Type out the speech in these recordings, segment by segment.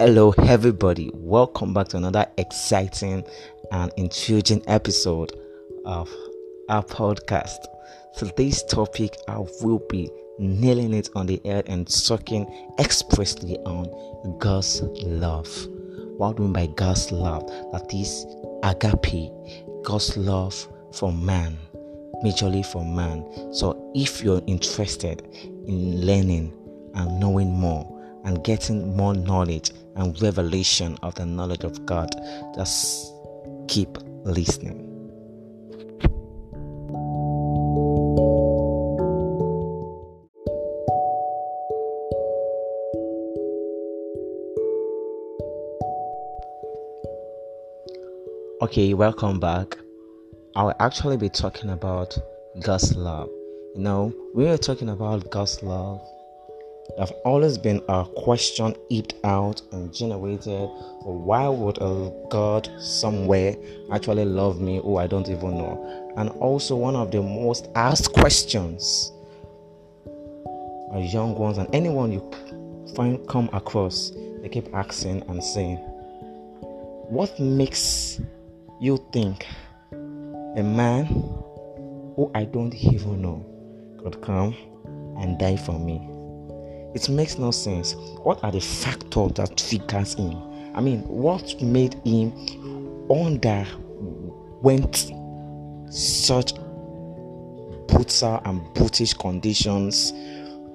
Hello, everybody. Welcome back to another exciting and intriguing episode of our podcast. Today's topic, I will be nailing it on the head and talking expressly on God's love. What do we mean by God's love? That is agape, God's love for man, majorly for man. So, if you're interested in learning and knowing more, and getting more knowledge and revelation of the knowledge of God. Just keep listening. Okay, welcome back. I'll actually be talking about God's love. You know, we are talking about God's love have always been a question heaped out and generated why would a God somewhere actually love me who I don't even know? And also, one of the most asked questions are young ones and anyone you find come across, they keep asking and saying, What makes you think a man who I don't even know could come and die for me? It makes no sense. What are the factors that triggers him? I mean, what made him underwent such brutal and brutish conditions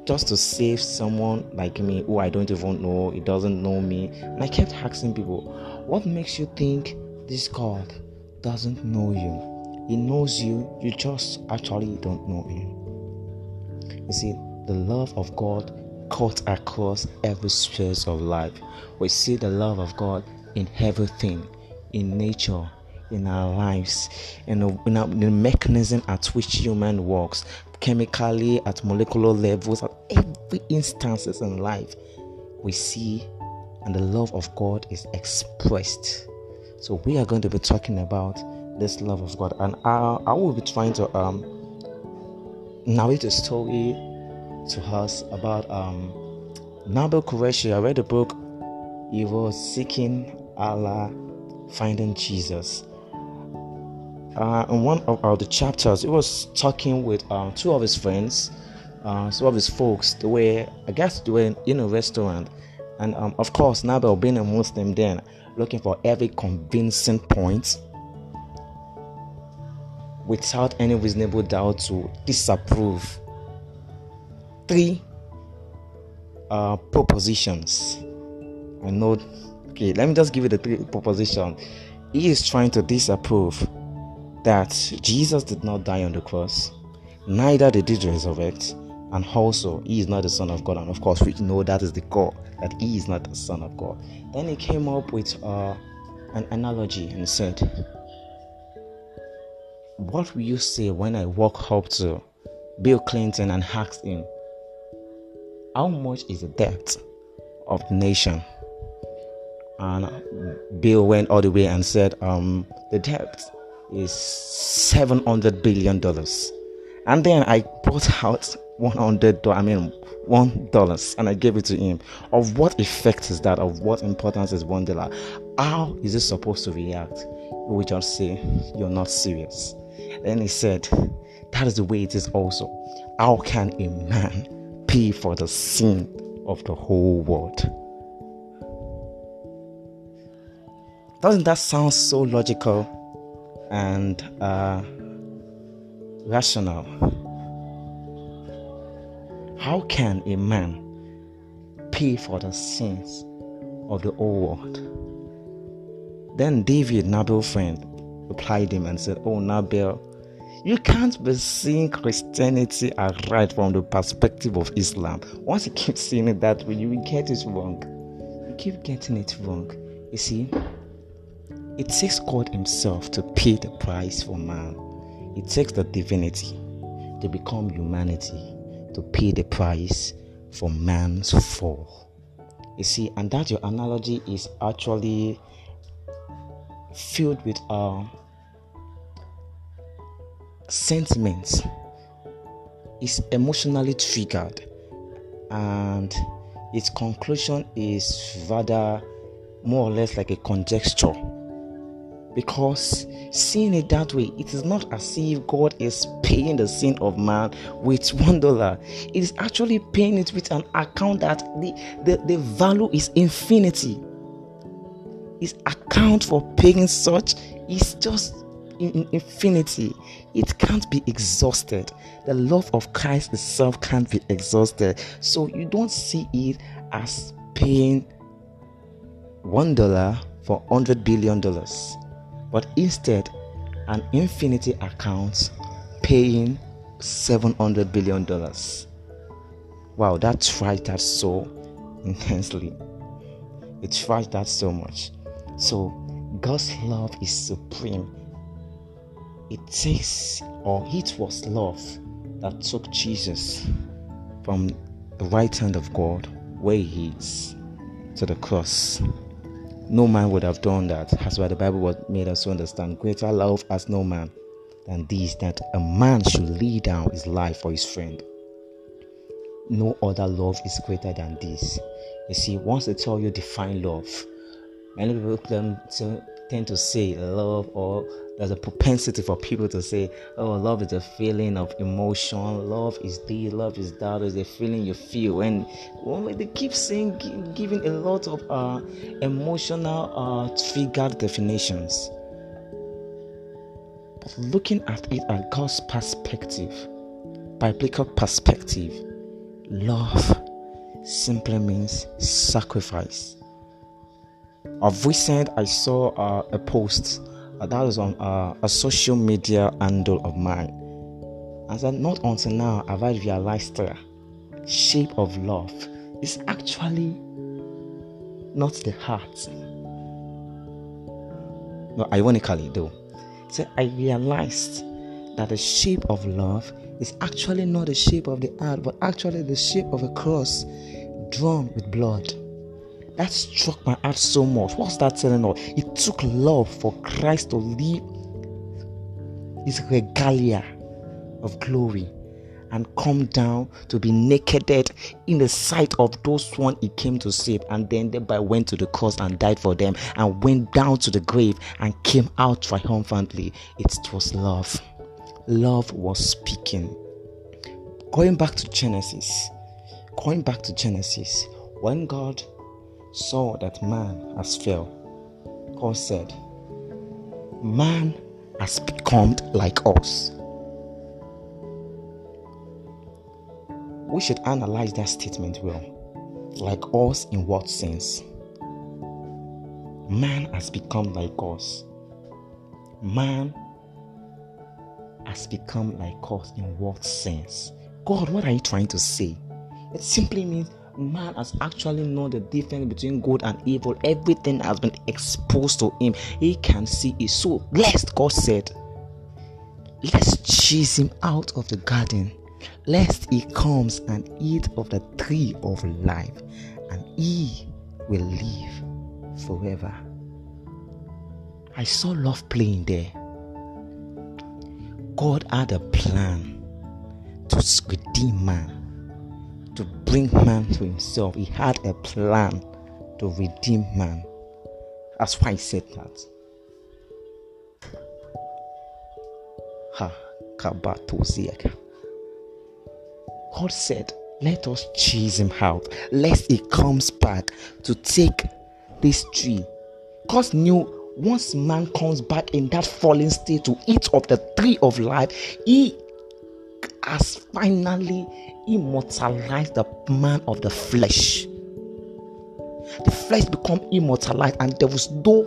just to save someone like me who I don't even know, he doesn't know me. And I kept asking people, what makes you think this God doesn't know you? He knows you, you just actually don't know him. You see, the love of God cut across every sphere of life. We see the love of God in everything, in nature, in our lives, in the, in the mechanism at which human works, chemically, at molecular levels, at every instances in life, we see and the love of God is expressed. So we are going to be talking about this love of God, and I, I will be trying to um, narrate a story to us about um, Nabeel Qureshi. I read the book. He was seeking Allah, finding Jesus. Uh, in one of uh, the chapters, he was talking with um, two of his friends, uh, two of his folks. They were, I guess, they were in a restaurant, and um, of course, Nabeel, being a Muslim, then looking for every convincing point without any reasonable doubt to disapprove three uh, propositions. I know. Okay, let me just give you the three propositions. He is trying to disapprove that Jesus did not die on the cross, neither did he resurrect, and also he is not the Son of God. And of course, we know that is the core that he is not the Son of God. Then he came up with uh, an analogy and said, What will you say when I walk up to Bill Clinton and ask him, how much is the debt of the nation? And Bill went all the way and said, um, the debt is seven hundred billion dollars. And then I brought out one hundred, I mean one dollars, and I gave it to him. Of what effect is that? Of what importance is one dollar? How is it supposed to react? We just say, You're not serious. Then he said, That is the way it is also. How can a man pay for the sin of the whole world. Doesn't that sound so logical and uh, rational? How can a man pay for the sins of the whole world? Then David, Nabeel's friend, replied him and said, Oh, Nabeel, you can't be seeing Christianity right from the perspective of Islam. Once you keep seeing it that way, you will get it wrong. You keep getting it wrong. You see, it takes God Himself to pay the price for man. It takes the divinity to become humanity to pay the price for man's fall. You see, and that your analogy is actually filled with uh, sentiments is emotionally triggered and its conclusion is rather more or less like a conjecture. Because seeing it that way, it is not as if God is paying the sin of man with one dollar. It is actually paying it with an account that the, the, the value is infinity. His account for paying such is just in infinity. It can't be exhausted. The love of Christ itself can't be exhausted. So you don't see it as paying one dollar for hundred billion dollars, but instead an infinity account paying seven hundred billion dollars. Wow, that tried that so intensely. It tried that so much. So God's love is supreme it takes or it was love that took Jesus from the right hand of God where he is to the cross. No man would have done that. That's why the Bible was made us to understand. Greater love has no man than this that a man should lay down his life for his friend. No other love is greater than this. You see, once they tell you define love, many people tend to say love or there's a propensity for people to say, oh, love is a feeling of emotion, love is this, love is that, is a feeling you feel. And when they keep saying, giving a lot of uh, emotional, uh, triggered definitions. But looking at it at God's perspective, biblical perspective, love simply means sacrifice. Of recent, I saw uh, a post that was on uh, a social media handle of mine. I said, not until now have I realized the shape of love is actually not the heart. No, ironically though. So I realized that the shape of love is actually not the shape of the heart, but actually the shape of a cross drawn with blood. That struck my heart so much. What's that telling us? It took love for Christ to leave his regalia of glory and come down to be nakeded in the sight of those one he came to save and then thereby went to the cross and died for them and went down to the grave and came out triumphantly it was love love was speaking going back to genesis going back to genesis when god saw that man has fell, God said, Man has become like us. We should analyze that statement well. Like us in what sense? Man has become like us. Man has become like us in what sense? God, what are you trying to say? It simply means man has actually known the difference between good and evil. Everything has been exposed to him. He can see it. So, lest God said, let's chase him out of the garden, lest he comes and eat of the tree of life, and he will live forever. I saw love playing there. God had a plan to redeem man to bring man to himself. He had a plan to redeem man. That's why he said that. Ha, God said, Let us chase him out, lest he comes back to take this tree. God knew once man comes back in that fallen state to eat of the tree of life, he has finally immortalized the man of the flesh. The flesh become immortalized, and there was no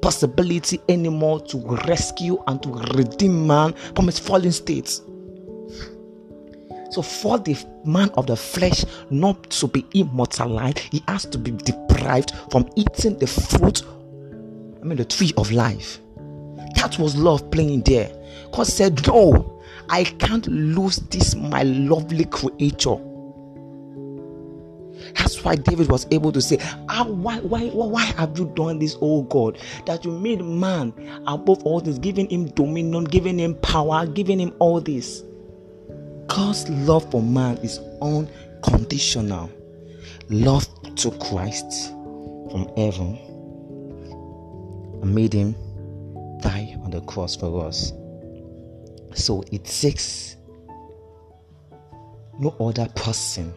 possibility anymore to rescue and to redeem man from his fallen state. So, for the man of the flesh not to be immortalized, he has to be deprived from eating the fruit, I mean, the tree of life. That was love playing there. God said, No, I can't lose this, my lovely creature. That's why David was able to say, ah, why, why, why have you done this, oh God? That you made man above all this, giving him dominion, giving him power, giving him all this. God's love for man is unconditional. Love to Christ from heaven and made him die on the cross for us. So it takes no other person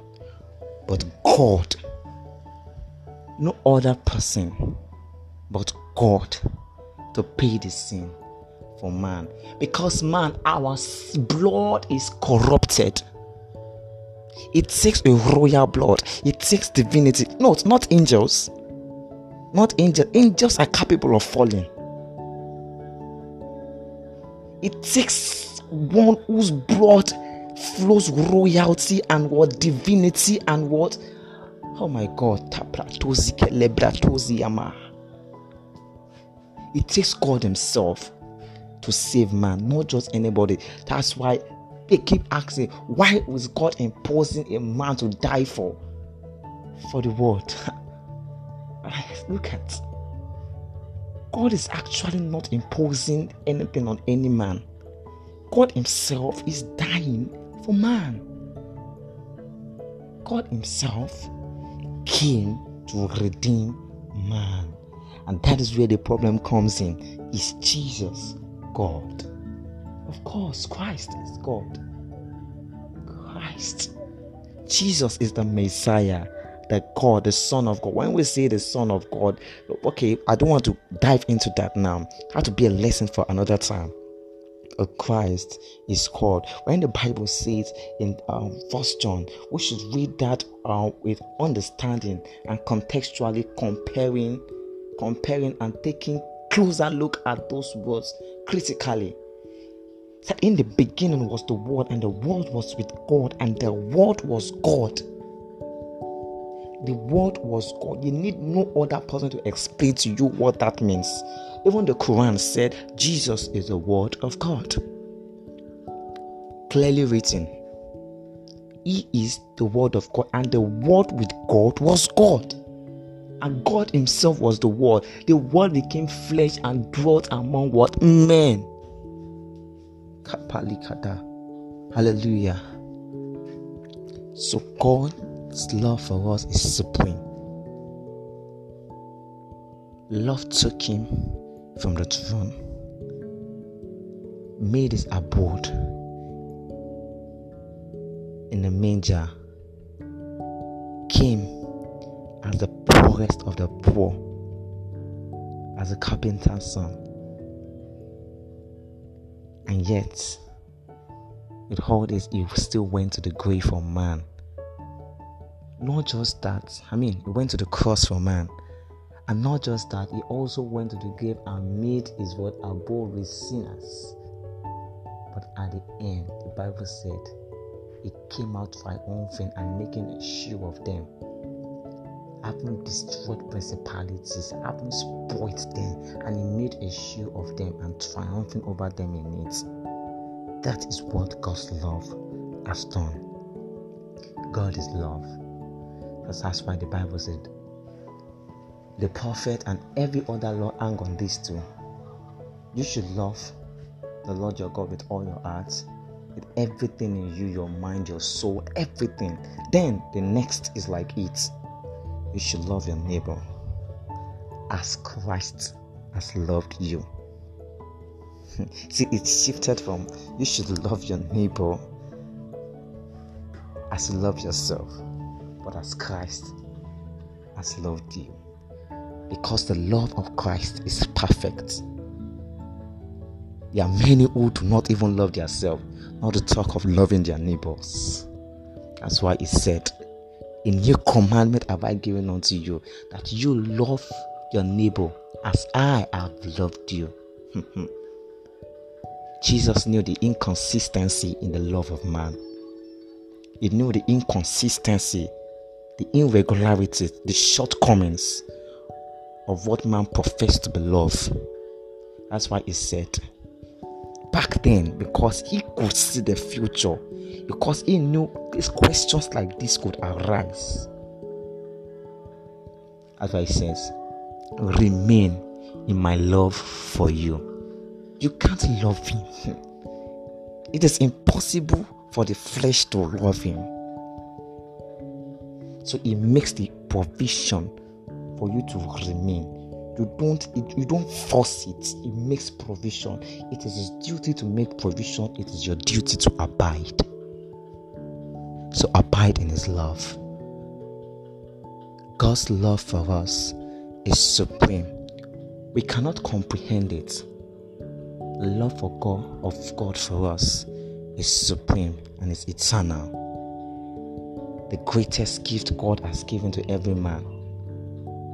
but God. No other person but God to pay the sin for man. Because man, our blood is corrupted. It takes a royal blood, it takes divinity. No, it's not angels. Not angels. Angels are capable of falling. It takes one whose blood flows royalty and what divinity and what oh my god it takes god himself to save man not just anybody. That's why they keep asking why was god imposing a man to die for? For the world. Look at god is actually not imposing anything on any man god himself is dying for man. God Himself came to redeem man. And that is where the problem comes in. Is Jesus God? Of course, Christ is God. Christ. Jesus is the Messiah, the God, the Son of God. When we say the Son of God, okay, I don't want to dive into that now. Have to be a lesson for another time of Christ is called. When the Bible says in um, First John, we should read that uh, with understanding and contextually comparing, comparing and taking closer look at those words critically. That in the beginning was the Word, and the Word was with God, and the Word was God. The Word was God. You need no other person to explain to you what that means. Even the Quran said Jesus is the Word of God. Clearly written, He is the Word of God, and the Word with God was God. And God Himself was the Word. The Word became flesh and dwelt among what? Men. Hallelujah. So God's love for us is supreme. Love took Him from the throne, made his abode in the manger, came as the poorest of the poor, as a carpenter's son. And yet, with all this, he still went to the grave for man. Not just that, I mean, he went to the cross for man and not just that, he also went to the grave and made his word above with sinners. But at the end, the Bible said, he came out triumphant and making a show of them, having destroyed principalities, having spoiled them, and he made a show of them and triumphing over them in it. That is what God's love has done. God is love. That's why the Bible said, the prophet, and every other law hang on these two. You should love the Lord your God with all your heart, with everything in you, your mind, your soul, everything. Then the next is like it. You should love your neighbor as Christ has loved you. See, it shifted from you should love your neighbor as you love yourself, but as Christ has loved you because the love of Christ is perfect. There are many who do not even love themselves, not to talk of loving their neighbors. That's why he said, A new commandment have I given unto you, that you love your neighbor as I have loved you. Jesus knew the inconsistency in the love of man. He knew the inconsistency, the irregularities, the shortcomings of what man professed to be love. That's why he said, back then, because he could see the future, because he knew these questions like this could arise. That's why he says, remain in my love for you. You can't love him. It is impossible for the flesh to love him. So it makes the provision for you to remain. You don't you don't force it. It makes provision. It is his duty to make provision. It is your duty to abide. So abide in his love. God's love for us is supreme. We cannot comprehend it. The love for God of God for us is supreme and is eternal. The greatest gift God has given to every man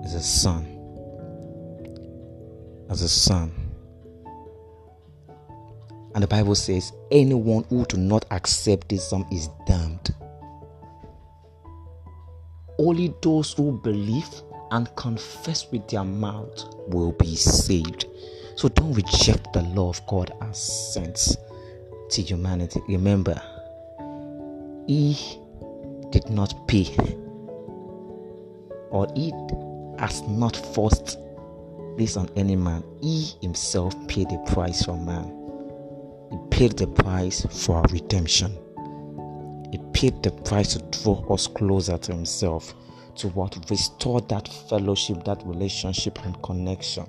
is a son. As a son. And the Bible says, anyone who do not accept this son is damned. Only those who believe and confess with their mouth will be saved. So don't reject the law of God as sent to humanity. Remember, He did not pay, or He has not forced this on any man. He Himself paid the price for man. He paid the price for our redemption. He paid the price to draw us closer to Himself, to what restore that fellowship, that relationship, and connection.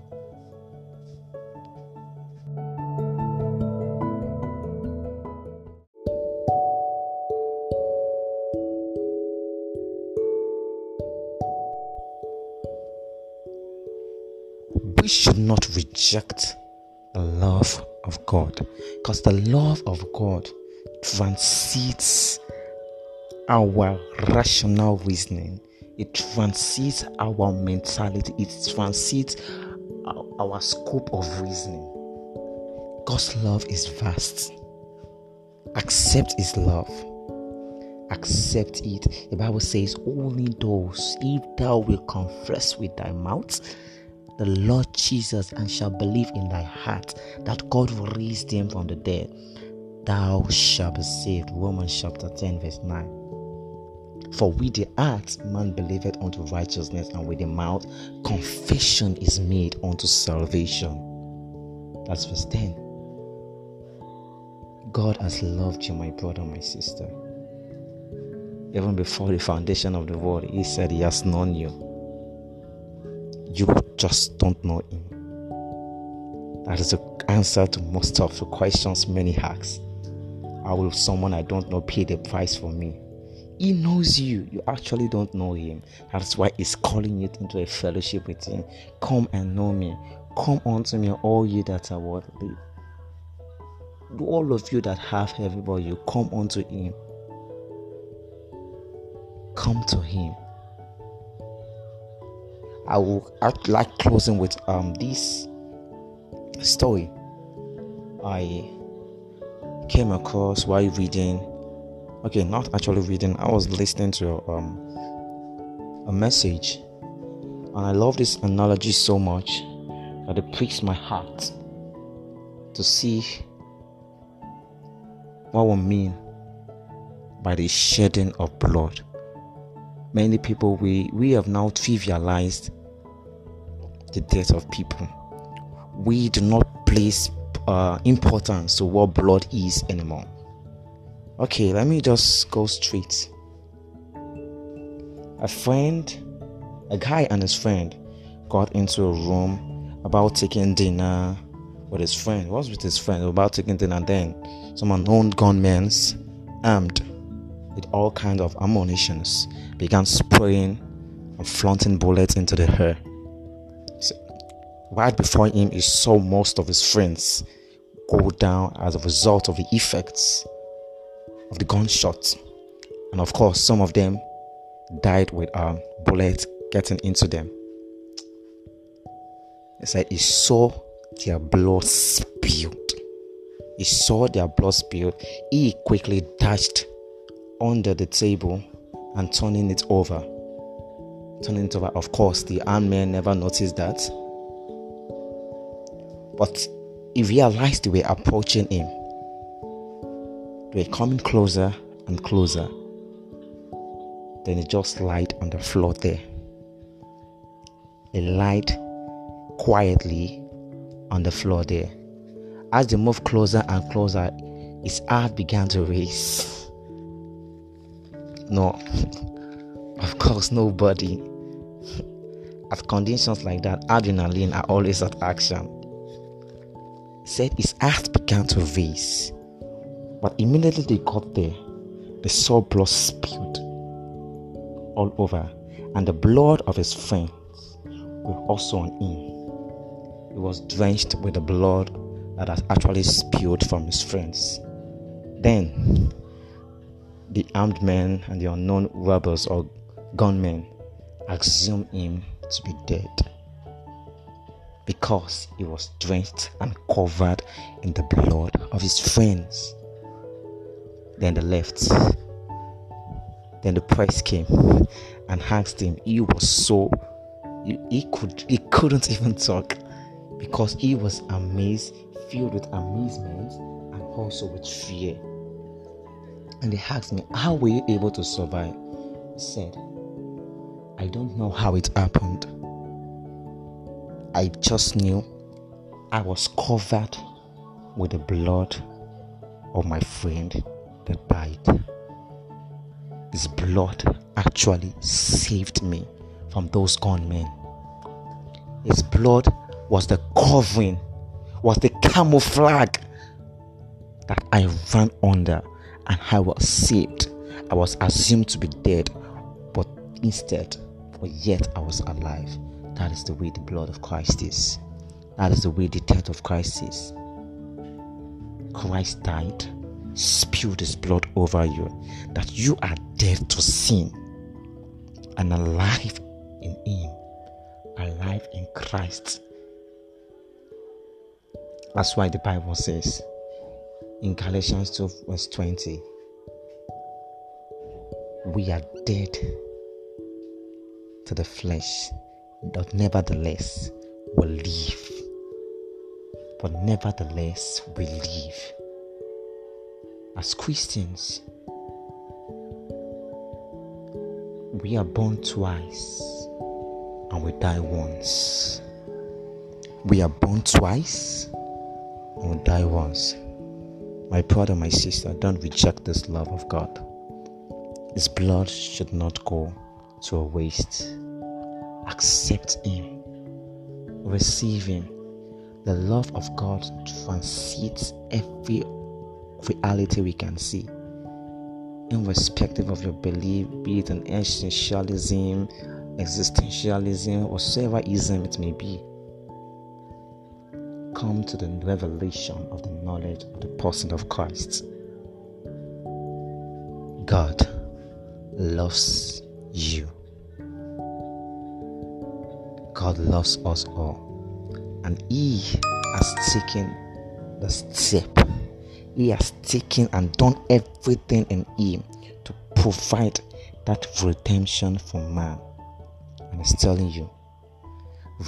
Reject the love of God because the love of God transcends our rational reasoning, it transcends our mentality, it transcends our, our scope of reasoning. God's love is vast. Accept His love. Accept it. The Bible says, Only those, if thou wilt confess with thy mouth the Lord Jesus and shall believe in thy heart that God will raise him from the dead, thou shalt be saved. Romans chapter 10, verse 9. For with the heart man believeth unto righteousness, and with the mouth confession is made unto salvation. That's verse 10. God has loved you, my brother, my sister. Even before the foundation of the world, He said He has known you you just don't know Him. That is the answer to most of the questions many ask. How will someone I don't know pay the price for me? He knows you. You actually don't know Him. That's why He's calling you into a fellowship with Him. Come and know me. Come unto me, all you that are worthy. Do all of you that have everybody, come unto Him. Come to Him. I act like closing with um this story I came across while reading. Okay, not actually reading. I was listening to um a message, and I love this analogy so much that it pricks my heart to see what we mean by the shedding of blood. Many people we we have now trivialized the death of people. We do not place uh, importance to what blood is anymore. Okay, let me just go straight. A friend, a guy and his friend got into a room about taking dinner with his friend. Was with his friend about taking dinner. Then some unknown gunmen, armed with all kinds of ammunitions, began spraying and flaunting bullets into the air. Right before him, he saw most of his friends go down as a result of the effects of the gunshot. And of course, some of them died with a um, bullet getting into them. He said he saw their blood spilled. He saw their blood spilled. He quickly dashed under the table and turning it over. Turning it over. Of course, the armed man never noticed that but he realized they were approaching him. They were coming closer and closer. Then he just lied on the floor there. He lied quietly on the floor there. As they moved closer and closer, his heart began to race. No, of course, nobody at conditions like that, adrenaline are always at action. Said his heart began to race, but immediately they got there, they saw blood spilled all over, and the blood of his friends were also on him. He was drenched with the blood that had actually spilled from his friends. Then the armed men and the unknown robbers or gunmen assumed him to be dead because he was drenched and covered in the blood of his friends. Then the left. Then the priest came and asked him. He was so he could he couldn't even talk because he was amazed, filled with amazement and also with fear. And they asked me, How were you able to survive? He said, I don't know how it happened. I just knew I was covered with the blood of my friend that died. His blood actually saved me from those gunmen. His blood was the covering, was the camouflage that I ran under and I was saved. I was assumed to be dead, but instead, but yet I was alive. That is the way the blood of Christ is. That is the way the death of Christ is. Christ died, spilled his blood over you, that you are dead to sin and alive in Him, alive in Christ. That's why the Bible says in Galatians 2, verse 20, we are dead to the flesh, but nevertheless will live. But nevertheless we live. As Christians, we are born twice and we die once. We are born twice and we die once. My brother, my sister, don't reject this love of God. His blood should not go to a waste. Accept Him, receive Him. The love of God transcends every reality we can see, irrespective of your belief, be it an essentialism, existentialism, or whatever ism it may be. Come to the revelation of the knowledge of the person of Christ. God loves you. God loves us all. And He has taken the step. He has taken and done everything in Him to provide that redemption for man. And He's telling you,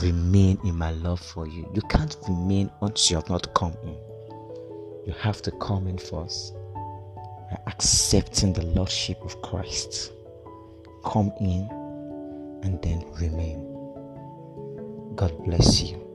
remain in my love for you. You can't remain until you have not come in. You have to come in first by accepting the Lordship of Christ. Come in and then remain. God bless you.